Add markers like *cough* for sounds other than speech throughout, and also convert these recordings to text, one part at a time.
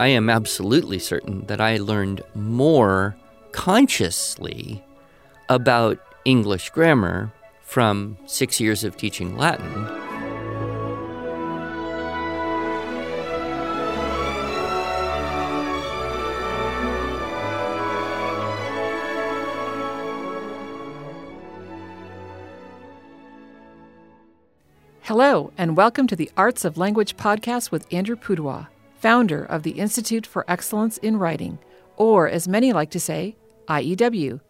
I am absolutely certain that I learned more consciously about English grammar from six years of teaching Latin. Hello, and welcome to the Arts of Language podcast with Andrew Pudewa, founder of the Institute for Excellence in Writing, or as many like to say, IEW.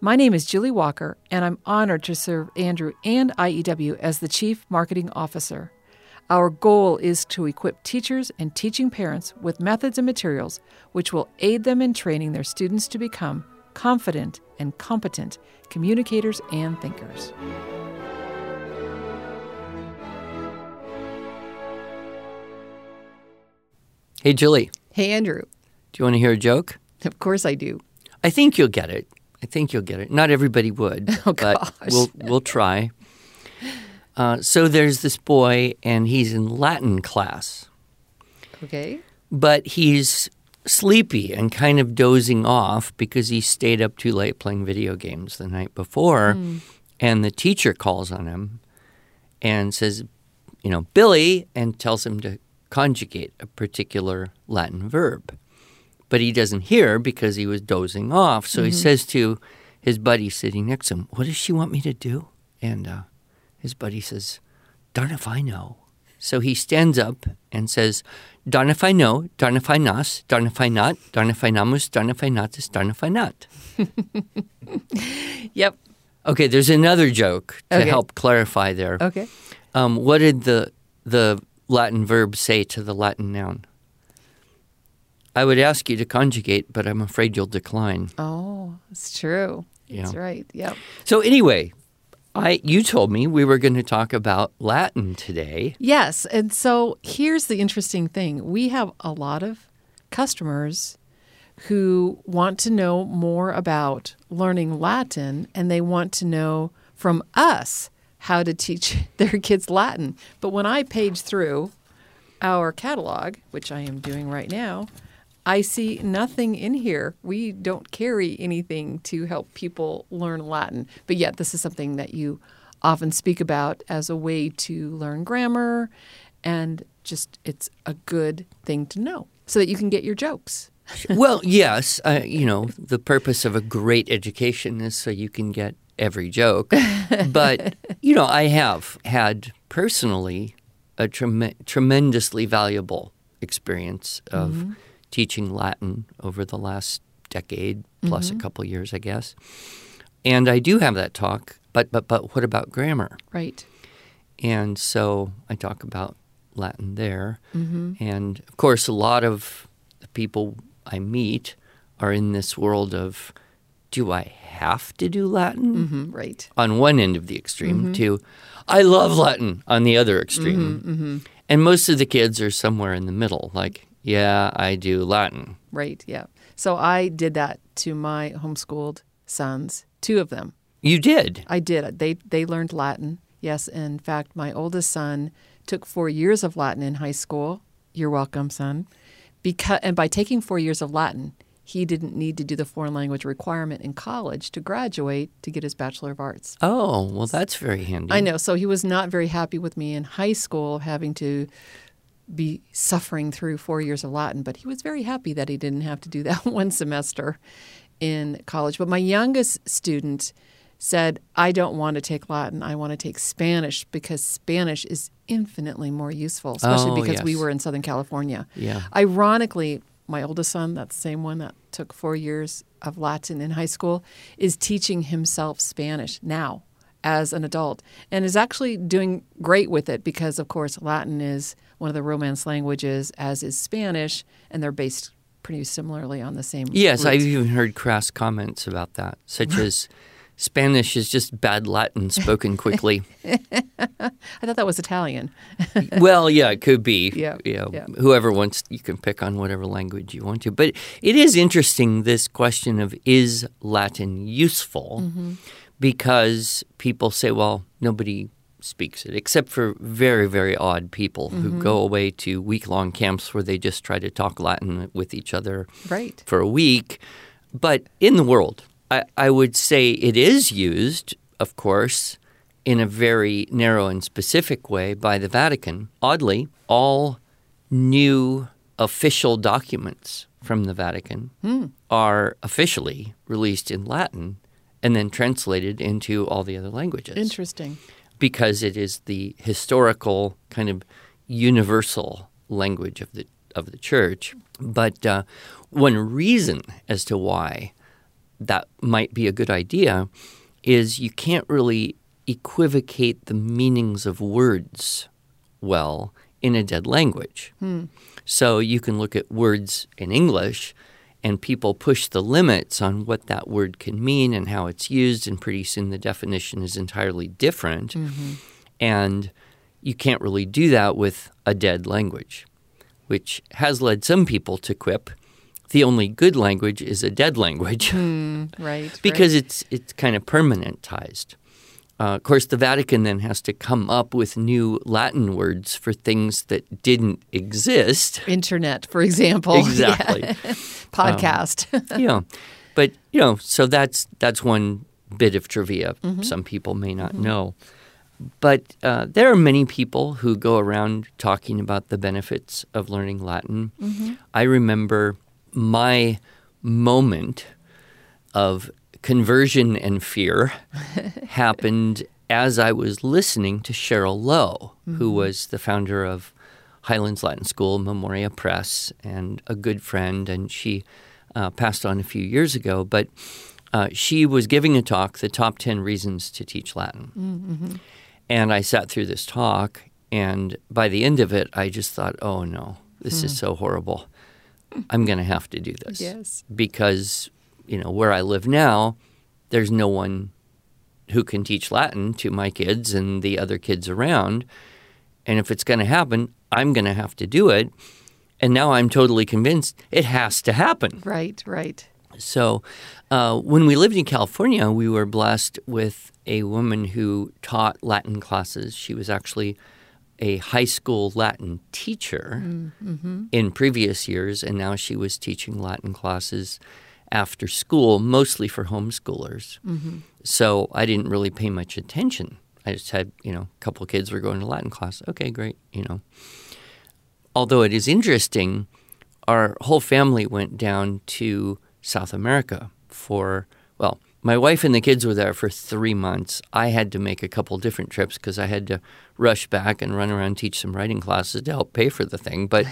My name is Julie Walker, and I'm honored to serve Andrew and IEW as the Chief Marketing Officer. Our goal is to equip teachers and teaching parents with methods and materials which will aid them in training their students to become confident and competent communicators and thinkers. Hey, Julie, Hey, Andrew. do you want to hear a joke? Of course I do. I think you'll get it. I think you'll get it. Not everybody would, *laughs* Oh, but gosh. we'll we'll try. Uh, so there's this boy, and he's in Latin class, Okay. but he's sleepy and kind of dozing off because he stayed up too late playing video games the night before. And the teacher calls on him and says, you know, Billy, and tells him to conjugate a particular Latin verb. But he doesn't hear because he was dozing off. So he says to his buddy sitting next to him, What does she want me to do? And uh, his buddy says, Darn if I know. So he stands up and says, Darn if I know, darn if I nas, darn if I not, darn if I namus, darn if I natus, darn if I not. *laughs* Yep. Okay, there's another joke to Okay. help clarify there. Okay. Um, what did the the Latin verb say to the Latin noun? I would ask you to conjugate, but I'm afraid you'll decline. Oh, it's true. That's right. Yep. So anyway, I you told me we were going to talk about Latin today. Yes. And so here's the interesting thing we have a lot of customers who want to know more about learning Latin and they want to know from us how to teach *laughs* their kids Latin. But when I page through our catalog, which I am doing right now, I see nothing in here. We don't carry anything to help people learn Latin. But yet, this is something that you often speak about as a way to learn grammar. And just, it's a good thing to know so that you can get your jokes. *laughs* well, yes, uh, you know the purpose of a great education is so you can get every joke. but *laughs* you know, I have had personally a trem- tremendously valuable experience of mm-hmm. teaching Latin over the last decade plus a mm-hmm. couple years, I guess. And I do have that talk. But but but what about grammar? Right. And so I talk about Latin there. Mm-hmm. And of course, a lot of the people I meet are in this world of do I have to do Latin? hmm Right. On one end of the extreme, mm-hmm. to I love Latin on the other extreme. Mm-hmm, mm-hmm. And most of the kids are somewhere in the middle, like, yeah, I do Latin. Right. Yeah. So I did that to my homeschooled sons, two of them. You did. I did. They they learned Latin. Yes, in fact, my oldest son took four years of Latin in high school. You're welcome, son. Because and by taking four years of Latin, he didn't need to do the foreign language requirement in college to graduate to get his Bachelor of Arts. Oh, well, that's very handy. I know. So he was not very happy with me in high school having to be suffering through four years of Latin, but he was very happy that he didn't have to do that *laughs* one semester in college. But my youngest student said, I don't want to take Latin. I want to take Spanish because Spanish is infinitely more useful, especially Oh, because we were in Southern California. Yeah. Ironically, my oldest son, that same one that took four years of Latin in high school, is teaching himself Spanish now as an adult and is actually doing great with it because, of course, Latin is one of the Romance languages, as is Spanish, and they're based pretty similarly on the same. Yes, I've even heard crass comments about that, such *laughs* as Spanish is just bad Latin spoken *laughs* quickly. I thought that was Italian. *laughs* well, yeah, it could be. Yeah, You know, yeah. Whoever wants, you can pick on whatever language you want to. But it is interesting, this question of is Latin useful? Mm-hmm. Because people say, well, nobody speaks it, except for very, very odd people who go away to week long camps where they just try to talk Latin with each other Right. for a week. But in the world, I, I would say it is used, of course, in a very narrow and specific way by the Vatican. Oddly, all new official documents from the Vatican are officially released in Latin and then translated into all the other languages Interesting. because it is the historical kind of universal language of the of the church. But uh, one reason as to why that might be a good idea is you can't really equivocate the meanings of words well in a dead language. Hmm. So you can look at words in English and people push the limits on what that word can mean and how it's used, and pretty soon the definition is entirely different. Mm-hmm. And you can't really do that with a dead language, which has led some people to quip the only good language is a dead language hmm, *laughs* Right. because it's it's kind of permanentized. Uh, of course, the Vatican then has to come up with new Latin words for things that didn't exist. internet, for example. *laughs* Exactly. Yeah. Um, Podcast. *laughs* yeah, but you know, so that's that's one bit of trivia mm-hmm. some people may not mm-hmm. know. But uh, there are many people who go around talking about the benefits of learning Latin. Mm-hmm. I remember my moment of conversion and fear *laughs* happened as I was listening to Cheryl Lowe, who was the founder of Highlands Latin School, Memoria Press, and a good friend. And she uh, passed on a few years ago. But uh, she was giving a talk, The Top 10 Reasons to Teach Latin. And I sat through this talk, and by the end of it, I just thought, oh no, this is so horrible. I'm going to have to do this yes. because you know where I live now, there's no one who can teach Latin to my kids and the other kids around. And if it's going to happen, I'm going to have to do it. And now I'm totally convinced it has to happen. Right. Right. So, uh, when we lived in California, we were blessed with a woman who taught Latin classes. She was actually a high school Latin teacher mm, mm-hmm. in previous years, and now she was teaching Latin classes after school, mostly for homeschoolers. Mm-hmm. So I didn't really pay much attention. I just had, you know, a couple of kids were going to Latin class. Okay, great, you know. Although it is interesting, our whole family went down to South America for, my wife and the kids were there for three months. I had to make a couple different trips because I had to rush back and run around teach some writing classes to help pay for the thing. But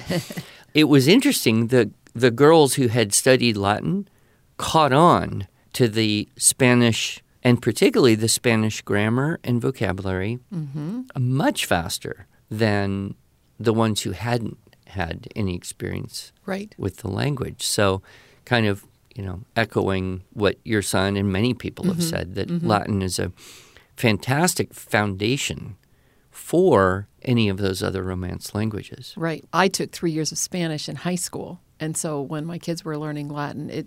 *laughs* it was interesting. The the girls who had studied Latin caught on to the Spanish and particularly the Spanish grammar and vocabulary mm-hmm. much faster than the ones who hadn't had any experience Right. with the language. So, kind of, you know, echoing what your son and many people have mm-hmm. said that mm-hmm. Latin is a fantastic foundation for any of those other Romance languages. Right. I took three years of Spanish in high school, and so when my kids were learning Latin, it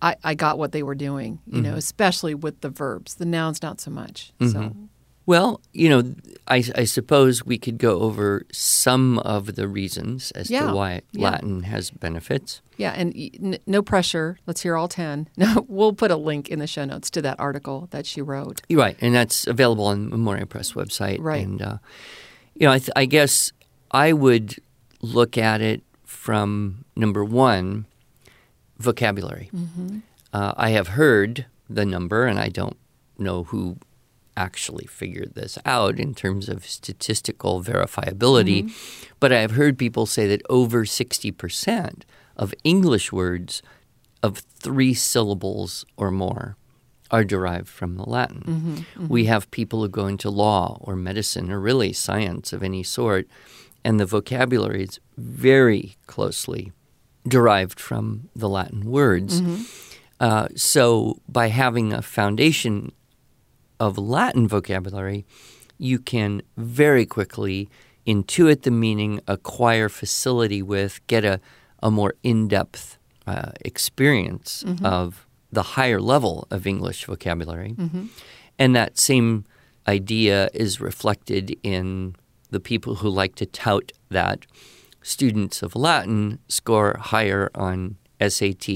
I, I got what they were doing. You know, mm-hmm. especially with the verbs, the nouns not so much. So Well, you know, I, I suppose we could go over some of the reasons as Yeah, to why yeah. Latin has benefits. yeah, and n- no pressure. Let's hear all ten. *laughs* No, we'll put a link in the show notes to that article that she wrote. You're right, and that's available on Memoria Press website. Right. And uh, you know, I, th- I guess I would look at it from number one, vocabulary. Uh, I have heard the number, and I don't know who actually figured this out in terms of statistical verifiability, mm-hmm. but I have heard people say that over sixty percent of English words of three syllables or more are derived from the Latin. Mm-hmm, we mm-hmm. have people who go into law or medicine or really science of any sort, and the vocabulary is very closely derived from the Latin words. Uh, so, by having a foundation of Latin vocabulary, you can very quickly intuit the meaning, acquire facility with, get a, a more in depth uh, experience of the higher level of English vocabulary. And that same idea is reflected in the people who like to tout that students of Latin score higher on SAT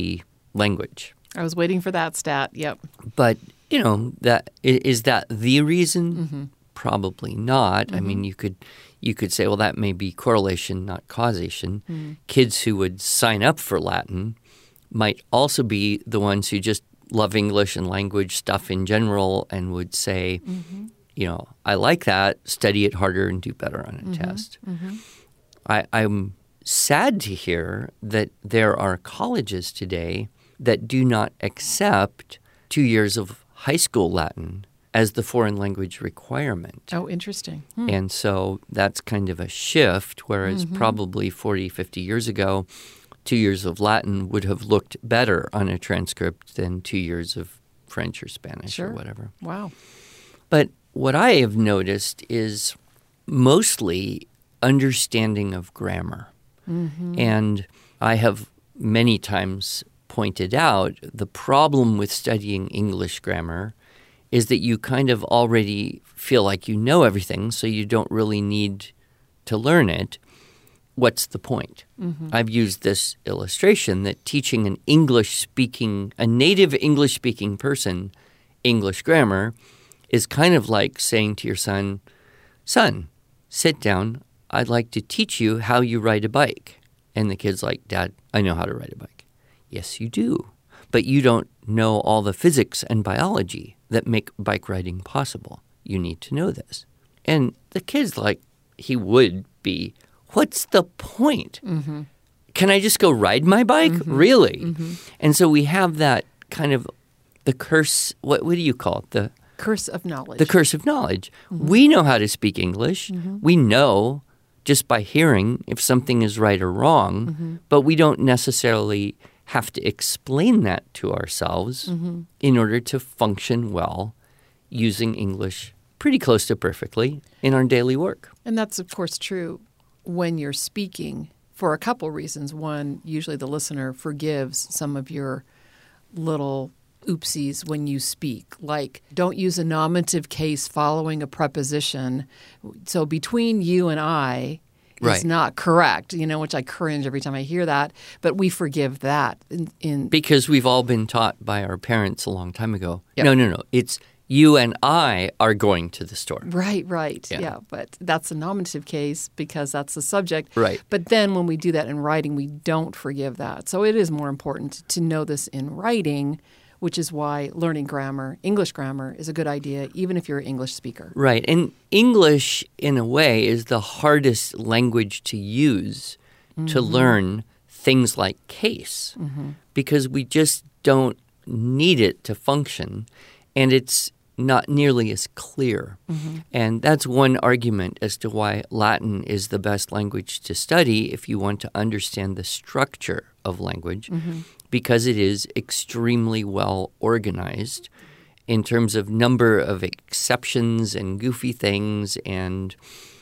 language. I was waiting for that stat. Yep. But, you know, that is that the reason? Mm-hmm. Probably not. I mean, mm-hmm. you could you could say, well, that may be correlation, not causation. Mm-hmm. Kids who would sign up for Latin might also be the ones who just love English and language stuff in general and would say, you know, I like that, study it harder and do better on a test. I, I'm sad to hear that there are colleges today that do not accept two years of high school Latin as the foreign language requirement. Oh, interesting. Hmm. And so that's kind of a shift, whereas mm-hmm. probably 40, 50 years ago, two years of Latin would have looked better on a transcript than two years of French or Spanish Sure. or whatever. Wow. But what I have noticed is mostly understanding of grammar. Mm-hmm. And I have many times pointed out the problem with studying English grammar is that you kind of already feel like you know everything, so you don't really need to learn it. What's the point? Mm-hmm. I've used this illustration that teaching an English speaking, a native English speaking person English grammar is kind of like saying to your son, Son, sit down. I'd like to teach you how you ride a bike. And the kid's like, Dad, I know how to ride a bike. Yes, you do. But you don't know all the physics and biology that make bike riding possible. You need to know this. And the kid's like, he would be, What's the point? Mm-hmm. Can I just go ride my bike? Mm-hmm. Really? Mm-hmm. And so we have that kind of the curse. What, what do you call it? The Curse of knowledge. the curse of knowledge. We know how to speak English. We know just by hearing if something is right or wrong, but we don't necessarily have to explain that to ourselves mm-hmm. in order to function well using English pretty close to perfectly in our daily work. And that's, of course, true when you're speaking for a couple reasons. One, usually the listener forgives some of your little oopsies when you speak, like don't use a nominative case following a preposition. So between you and I is not correct, you know, which I cringe every time I hear that. But we forgive that in, in Because we've all been taught by our parents a long time ago. Yep. No, no, no. It's you and I are going to the store. Right, right. Yeah. Yeah. but that's a nominative case because that's the subject. Right. But then when we do that in writing, we don't forgive that. So it is more important to know this in writing, which is why learning grammar, English grammar, is a good idea, even if you're an English speaker. Right. And English, in a way, is the hardest language to use to mm-hmm. learn things like case mm-hmm. because we just don't need it to function and it's not nearly as clear. Mm-hmm. And that's one argument as to why Latin is the best language to study if you want to understand the structure of language because it is extremely well organized in terms of number of exceptions and goofy things and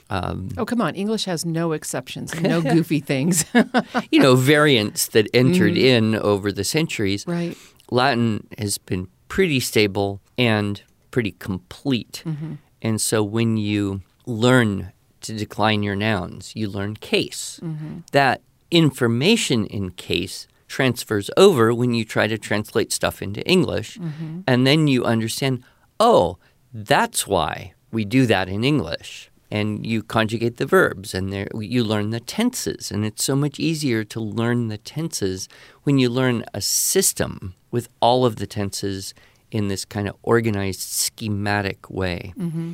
um, Oh, come on. English has no exceptions, no *laughs* goofy things. *laughs* you know variants that entered mm. in over the centuries. right. Latin has been pretty stable and pretty complete. Mm-hmm. And so when you learn to decline your nouns, you learn case. Mm-hmm. That information in case transfers over when you try to translate stuff into English. Mm-hmm. And then you understand, oh, that's why we do that in English. And you conjugate the verbs and there, you learn the tenses. And it's so much easier to learn the tenses when you learn a system with all of the tenses in this kind of organized, schematic way. Mm-hmm.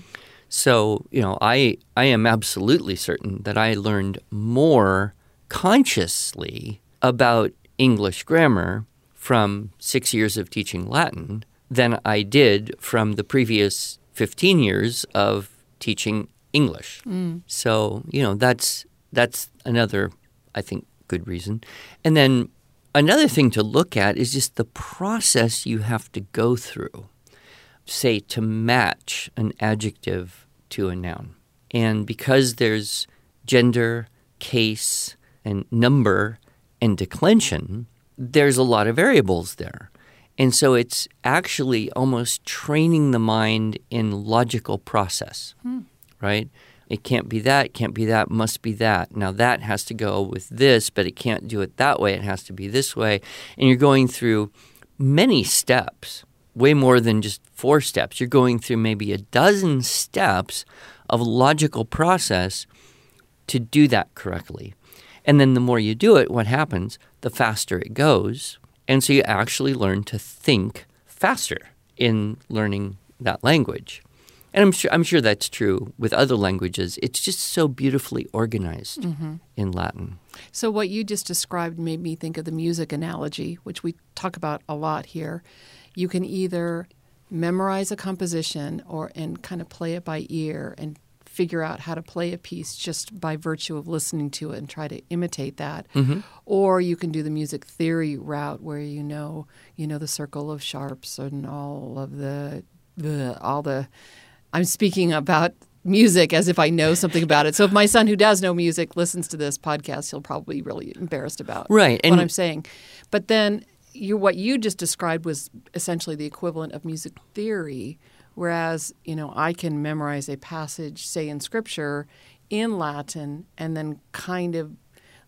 So, you know, I, I am absolutely certain that I learned more consciously about English grammar from six years of teaching Latin than I did from the previous 15 years of teaching English. Mm. So, you know, that's, that's another, I think, good reason. And then another thing to look at is just the process you have to go through say to match an adjective to a noun. And because there's gender, case, and number and declension, there's a lot of variables there. And so it's actually almost training the mind in logical process, hmm. right? It can't be that, can't be that, must be that. Now that has to go with this, but it can't do it that way. It has to be this way. And you're going through many steps, way more than just four steps. You're going through maybe a dozen steps of logical process to do that correctly. And then the more you do it, what happens? The faster it goes. And so you actually learn to think faster in learning that language. And I'm sure, I'm sure that's true with other languages. It's just so beautifully organized mm-hmm. in Latin. So what you just described made me think of the music analogy, which we talk about a lot here. You can either memorize a composition or and kind of play it by ear and figure out how to play a piece just by virtue of listening to it and try to imitate that. Mm-hmm. Or you can do the music theory route where you know, you know the circle of sharps and all of the the all the I'm speaking about music as if I know something about it. So if my son who does know music listens to this podcast, he'll probably be really embarrassed about Right, what and- I'm saying. But then you what you just described was essentially the equivalent of music theory, whereas, you know, I can memorize a passage, say in scripture, in Latin and then kind of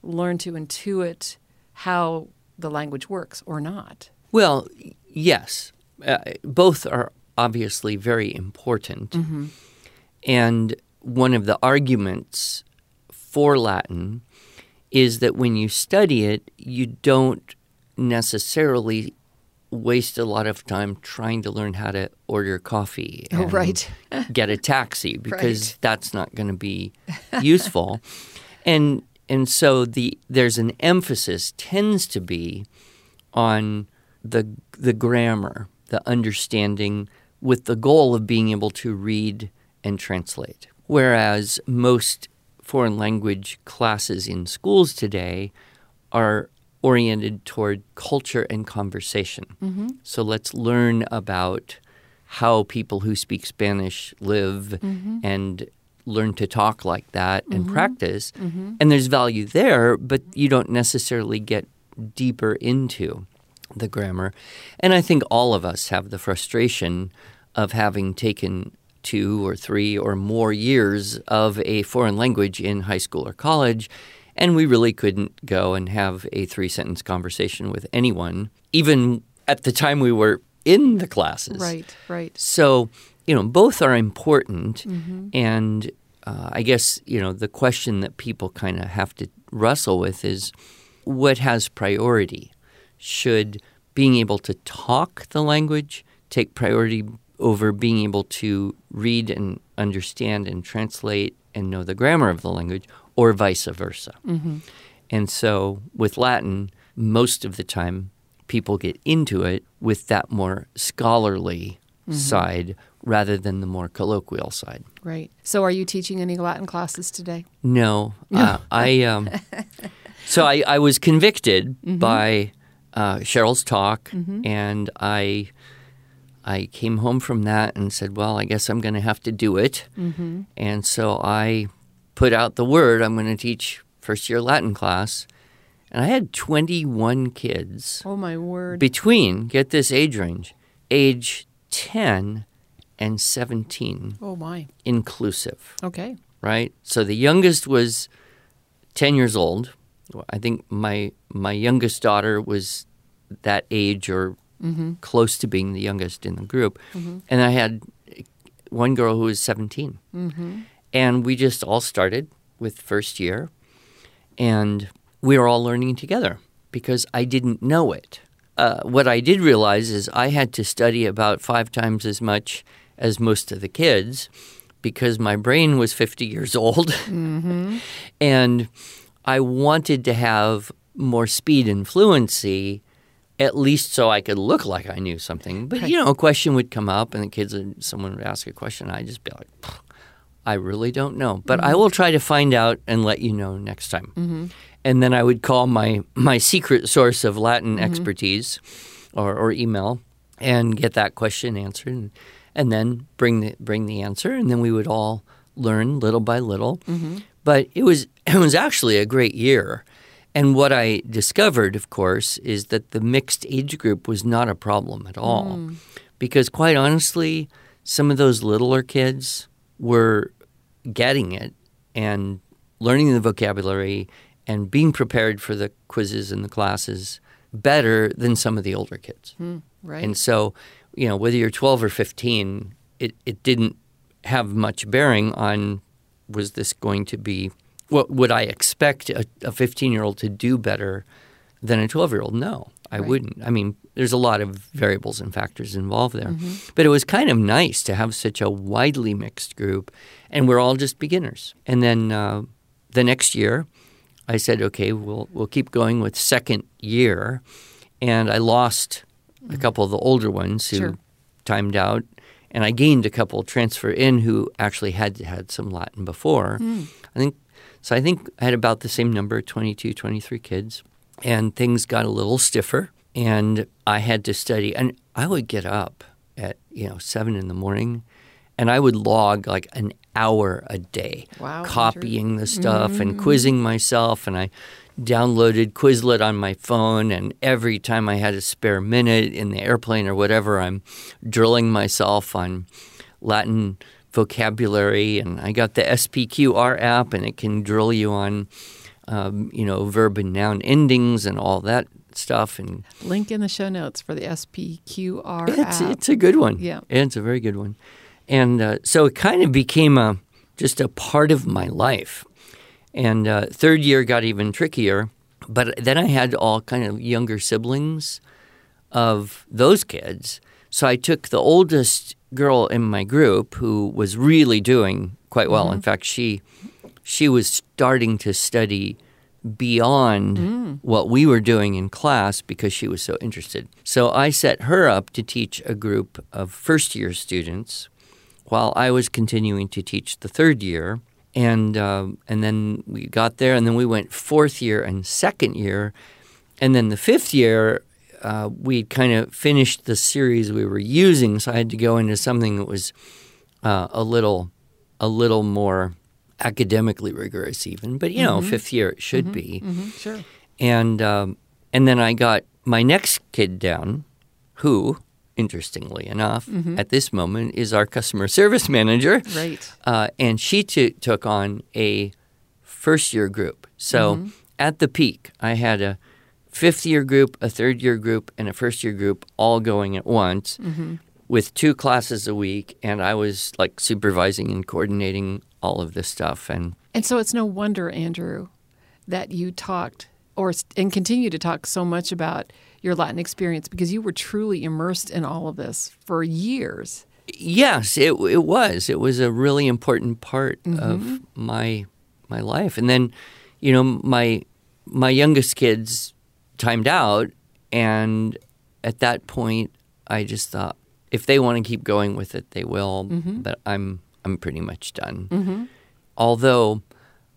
learn to intuit how the language works or not. Well, yes, uh, both are obviously very important. And one of the arguments for Latin is that when you study it, you don't necessarily waste a lot of time trying to learn how to order coffee. *laughs* Oh, right. *laughs* get a taxi because Right. that's not going to be useful. *laughs* and and so the there's an emphasis tends to be on the the grammar, the understanding with the goal of being able to read and translate. Whereas most foreign language classes in schools today are oriented toward culture and conversation. Mm-hmm. So let's learn about how people who speak Spanish live mm-hmm. and learn to talk like that and mm-hmm. practice. And there's value there, but you don't necessarily get deeper into the grammar. And I think all of us have the frustration of having taken two or three or more years of a foreign language in high school or college, and we really couldn't go and have a three sentence conversation with anyone, even at the time we were in the classes. Right, right. So, you know, both are important. And uh, I guess, you know, the question that people kind of have to wrestle with is what has priority? Should being able to talk the language take priority over being able to read and understand and translate and know the grammar of the language, or vice versa? And so with Latin, most of the time, people get into it with that more scholarly side rather than the more colloquial side. Right. So are you teaching any Latin classes today? No, *laughs* uh, I. Um, so I, I was convicted Mm-hmm. by uh, Cheryl's talk, and I, I came home from that and said, "Well, I guess I'm going to have to do it." Mm-hmm. And so I put out the word. I'm going to teach first year Latin class, and I had 21 kids Oh my word. between get this age range, age 10 and 17 oh my. inclusive Okay. right? So the youngest was 10 years old. I think my my youngest daughter was that age or Mm-hmm. close to being the youngest in the group. Mm-hmm. And I had one girl who was 17. Mm-hmm. And we just all started with first year and we were all learning together because I didn't know it. Uh, what I did realize is I had to study about five times as much as most of the kids because my brain was 50 years old. *laughs* and I wanted to have more speed and fluency, at least so I could look like I knew something. But, you know, a question would come up and the kids, would, someone would ask a question, I'd just be like, I really don't know, but I mm-hmm. will try to find out and let you know next time. Mm-hmm. And then I would call my my secret source of Latin mm-hmm. expertise, or, or email, and get that question answered, and, and then bring the bring the answer, and then we would all learn little by little. But it was *clears throat* it was actually a great year, And what I discovered, of course, is that the mixed age group was not a problem at all. Hmm. Because quite honestly, some of those littler kids were getting it and learning the vocabulary and being prepared for the quizzes and the classes better than some of the older kids. Hmm, right. And so, you know, whether you're 12 or 15, it, it didn't have much bearing on was this going to be what would I expect a 15 year old to do better than a 12 year old? No, I Right. wouldn't. I mean, there's a lot of variables and factors involved there. Mm-hmm. But it was kind of nice to have such a widely mixed group, and we're all just beginners. And then uh, the next year, I said, okay, we'll we'll keep going with second year, and I lost a mm-hmm. couple of the older ones who Sure. timed out, and I gained a couple transfer in who actually had had some Latin before. Mm. I think so. I think I had about the same number, 22, 23 kids, and things got a little stiffer, and I had to study, and I would get up at you know seven in the morning. And I would log like an hour a day, Wow, Andrew. copying the mm-hmm. stuff and quizzing myself. And I downloaded Quizlet on my phone. And every time I had a spare minute in the airplane or whatever, I'm drilling myself on Latin vocabulary. And I got the SPQR app, and it can drill you on, um, you know, verb and noun endings and all that stuff. And Link in the show notes for the SPQR it's app. it's a good one. Yeah. it's a very good one. And uh, so it kind of became a just a part of my life. And uh, third year got even trickier. But then I had all kind of younger siblings of those kids. So I took the oldest girl in my group who was really doing quite well. In fact, she she was starting to study beyond what we were doing in class because she was so interested. So I set her up to teach a group of first year students while I was continuing to teach the third year. And um, and then we got there, and then we went fourth year and second year, and then the fifth year, uh, we'd kind of finished the series we were using, so I had to go into something that was uh, a little a little more academically rigorous, even. But you know, fifth year it should be Mhm, sure. and um, and then I got my next kid down, who, interestingly enough, at this moment is our customer service manager, Right. uh, and she t- took on a first year group. So at the peak, I had a fifth year group, a third year group, and a first year group all going at once. With two classes a week, and I was like supervising and coordinating all of this stuff. And And so it's no wonder, Andrew, that you talked or and continue to talk so much about your Latin experience because you were truly immersed in all of this for years. Yes, it it was. It was a really important part of Mm-hmm. my my life. And then, you know, my my youngest kids timed out, and at that point, I just thought if they want to keep going with it, they will. Mm-hmm. But I'm I'm pretty much done. Although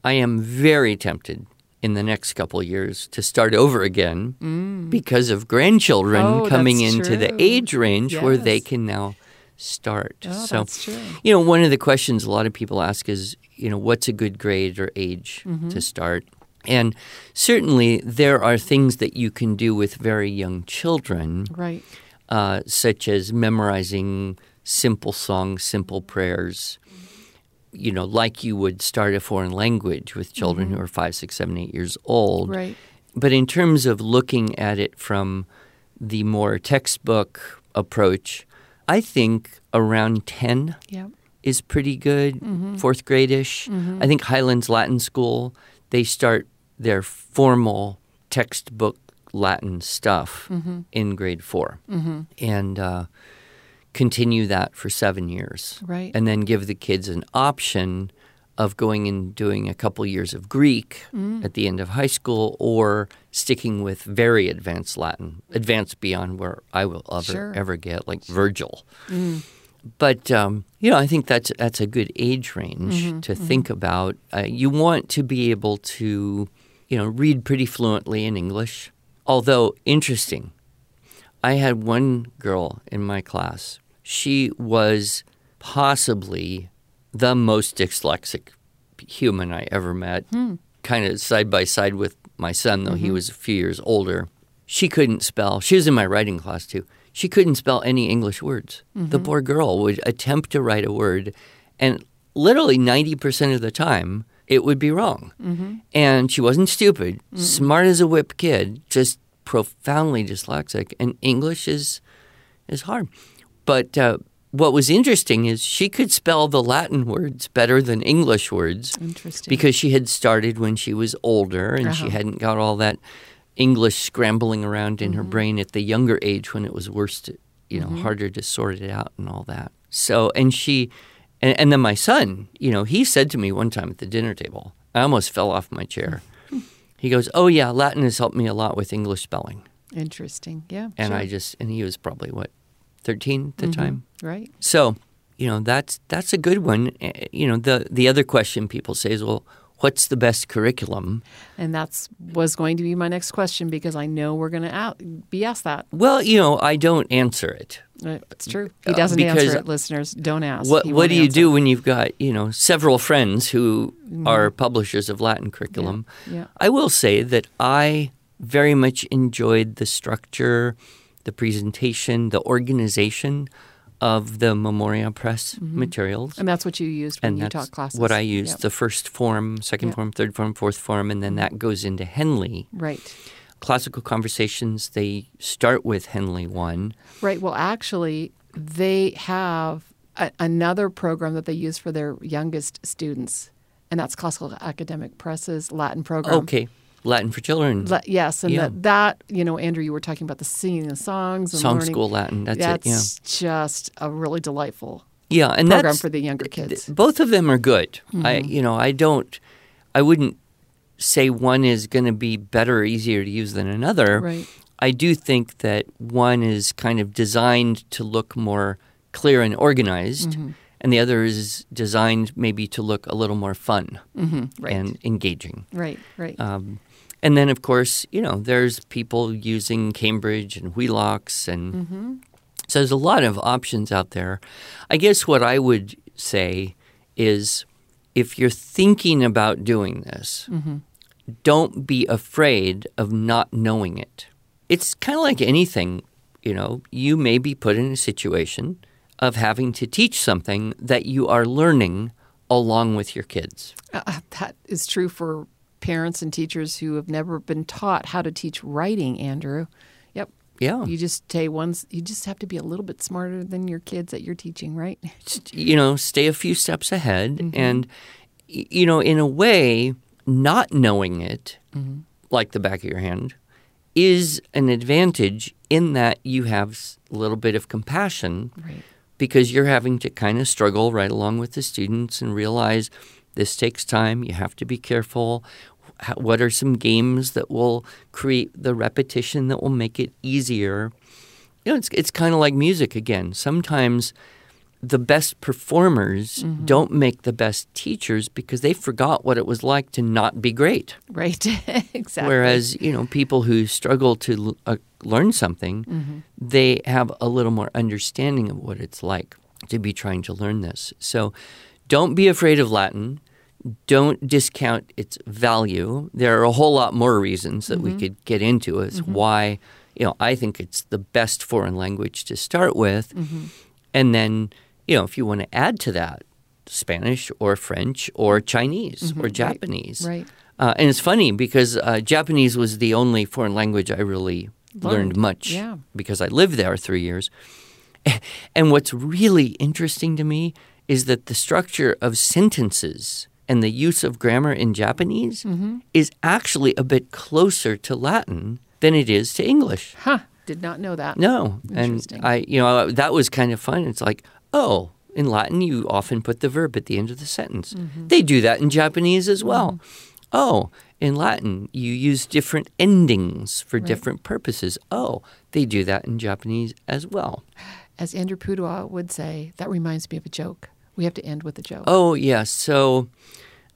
I am very tempted in the next couple of years to start over again because of grandchildren Mm. Oh, coming into the age range where they can now start. Oh, so, you know, one of the questions a lot of people ask is, you know, what's a good grade or age Mm-hmm. to start? And certainly there are things that you can do with very young children, Right. uh, such as memorizing simple songs, simple prayers, you know, like you would start a foreign language with children who are five, six, seven, eight years old. Mm-hmm. Right. But in terms of looking at it from the more textbook approach, I think around 10 Yeah. is pretty good, fourth grade ish. I think Highlands Latin School, they start their formal textbook Latin stuff in grade 4 and uh, continue that for seven years. Right. And then give the kids an option of going and doing a couple years of Greek at the end of high school or sticking with very advanced Latin, advanced beyond where I will ever, Sure. ever get, like Virgil. But um, you know, I think that's that's a good age range to think about. Uh, you want to be able to, you know, read pretty fluently in English. Although interesting, I had one girl in my class. She was possibly the most dyslexic human I ever met. Hmm. Kind of side by side with my son, though he mm-hmm. was a few years older. She couldn't spell. She was in my writing class too. She couldn't spell any English words. Mm-hmm. The poor girl would attempt to write a word, and literally 90% of the time, it would be wrong. And she wasn't stupid, smart as a whip kid, just profoundly dyslexic. And English is is hard. But uh, what was interesting is she could spell the Latin words better than English words Interesting. because she had started when she was older and she Uh-huh. hadn't got all that English scrambling around in her brain at the younger age when it was worse to, you know, harder to sort it out and all that. So, and she, and, and then my son, you know, he said to me one time at the dinner table, I almost fell off my chair. *laughs* He goes, Oh, yeah, Latin has helped me a lot with English spelling. Interesting. Yeah. And sure. I just, and he was probably what, 13 at the time? right. So, you know, that's that's a good one. Eh, You know, the the other question people say is, well, what's the best curriculum? And that's was going to be my next question because I know we're going to be asked that. Well, you know, I don't answer it. Uh, It's true. He Uh, doesn't answer it, listeners. Don't ask. What what do you answer. do when you've got, you know, several friends who are publishers of Latin curriculum? Yeah. I will say that I very much enjoyed the structure, the presentation, the organization of the Memoria Press materials. And that's what you used when and you taught classes. what I used. Yep. The first form, second Yeah. form, third form, fourth form, and then that goes into Henle. Right. Classical conversations, they start with Henle 1. Right. Well, actually, they have a, another program that they use for their youngest students, and that's Classical Academic Press's Latin program. Okay. Latin for children. La- yes, and Yeah. that, that you know, Andrew, you were talking about the singing the songs and Song learning. School Latin. That's, That's it. Yeah. just a really delightful Yeah. And program for the younger kids. both of them are good. I, Mm-hmm. you know, I don't, I wouldn't say one is going to be better or easier to use than another. Right. I do think that one is kind of designed to look more clear and organized, Mm-hmm. and the other is designed maybe to look a little more fun Right. and engaging. right. Right. Um, and then, of course, you know, there's people using Cambridge and Wheelock's, and Mm-hmm. so there's a lot of options out there. I guess what I would say is if you're thinking about doing this, Mm-hmm. don't be afraid of not knowing it. It's kind of like anything, you know, you may be put in a situation of having to teach something that you are learning along with your kids. Uh, that is true for parents and teachers who have never been taught how to teach writing, Andrew. Yeah. You just take ones you just have to be a little bit smarter than your kids that you're teaching, right? *laughs* you know, stay a few steps ahead. Mm-hmm. And, you know, in a way, not knowing it, mm-hmm. like the back of your hand, is an advantage in that you have a little bit of compassion Right. because you're having to kind of struggle right along with the students and realize this takes time. You have to be careful. What are some games that will create the repetition that will make it easier? You know, it's it's kind of like music again. Sometimes the best performers don't make the best teachers because they forgot what it was like to not be great. Right. *laughs* exactly. Whereas, you know, people who struggle to l- uh, learn something, they have a little more understanding of what it's like to be trying to learn this. So don't be afraid of Latin. Don't discount its value. There are a whole lot more reasons that we could get into as why, you know, I think it's the best foreign language to start with. And then, you know, if you want to add to that, Spanish or French or Chinese or Japanese. Right. Uh, and it's funny because uh, Japanese was the only foreign language I really learned, Learned, much yeah. because I lived there three years. *laughs* And what's really interesting to me is that the structure of sentences and the use of grammar in Japanese Mm-hmm. is actually a bit closer to Latin than it is to English. Huh. Did not know that. No, and I, you know, that was kind of fun. It's like, oh, in Latin you often put the verb at the end of the sentence. Mm-hmm. They do that in Japanese as well. Oh, in Latin you use different endings for different purposes. Oh, they do that in Japanese as well. As Andrew Pudewa would say, that reminds me of a joke. We have to end with a joke. Oh, yeah. So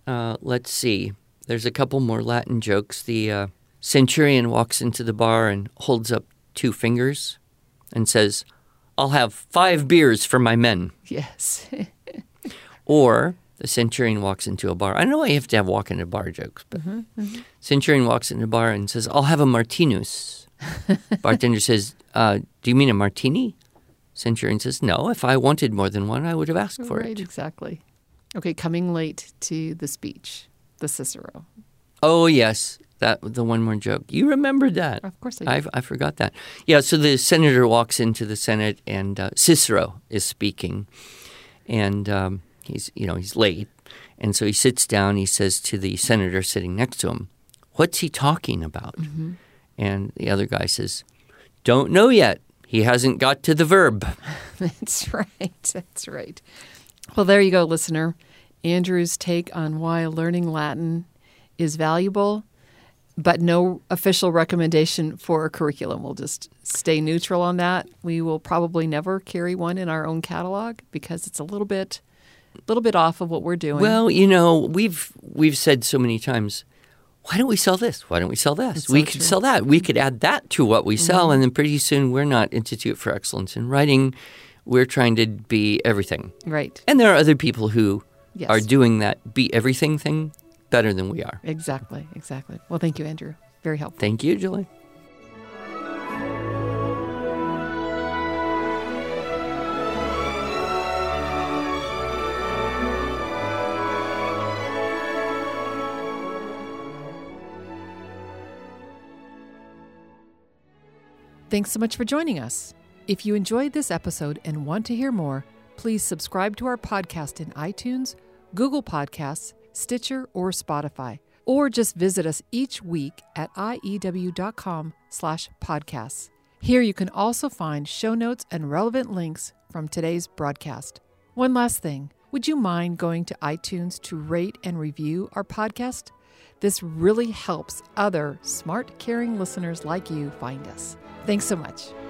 uh, let's see. There's a couple more Latin jokes. The uh, centurion walks into the bar and holds up two fingers and says, I'll have five beers for my men. Yes. *laughs* Or the centurion walks into a bar. I know I have to have walk into bar jokes, but centurion walks into a bar and says, "I'll have a martinus." *laughs* Bartender says, uh, "Do you mean a martini?" Centurion says, "No. If I wanted more than one, I would have asked for right, it." exactly. Okay, coming late to the speech, the Cicero. Oh yes, that the one more joke. You remembered that? Of course I I forgot that. Yeah. So the senator walks into the Senate, and uh, Cicero is speaking, and um, he's you know he's late, and so he sits down. He says to the senator sitting next to him, "What's he talking about?" Mm-hmm. And the other guy says, "Don't know yet. He hasn't got to the verb." *laughs* That's right. That's right. Well, there you go, listener. Andrew's take on why learning Latin is valuable, but no official recommendation for a curriculum. We'll just stay neutral on that. We will probably never carry one in our own catalog because it's a little bit a little bit off of what we're doing. Well, you know, we've we've said so many times, why don't we sell this? Why don't we sell this? That's we so could true. Mm-hmm. sell that. We could add that to what we sell, and then pretty soon we're not Institute for Excellence in Writing. We're trying to be everything, right. and there are other people who Yes. are doing that be everything thing better than we are. Exactly. Exactly. Well, thank you, Andrew. Very helpful. Thank you, Julie. Thanks so much for joining us. If you enjoyed this episode and want to hear more, please subscribe to our podcast in iTunes, Google Podcasts, Stitcher, or Spotify, or just visit us each week at iew.com slash podcasts. Here you can also find show notes and relevant links from today's broadcast. One last thing. Would you mind going to iTunes to rate and review our podcast? This really helps other smart, caring listeners like you find us. Thanks so much.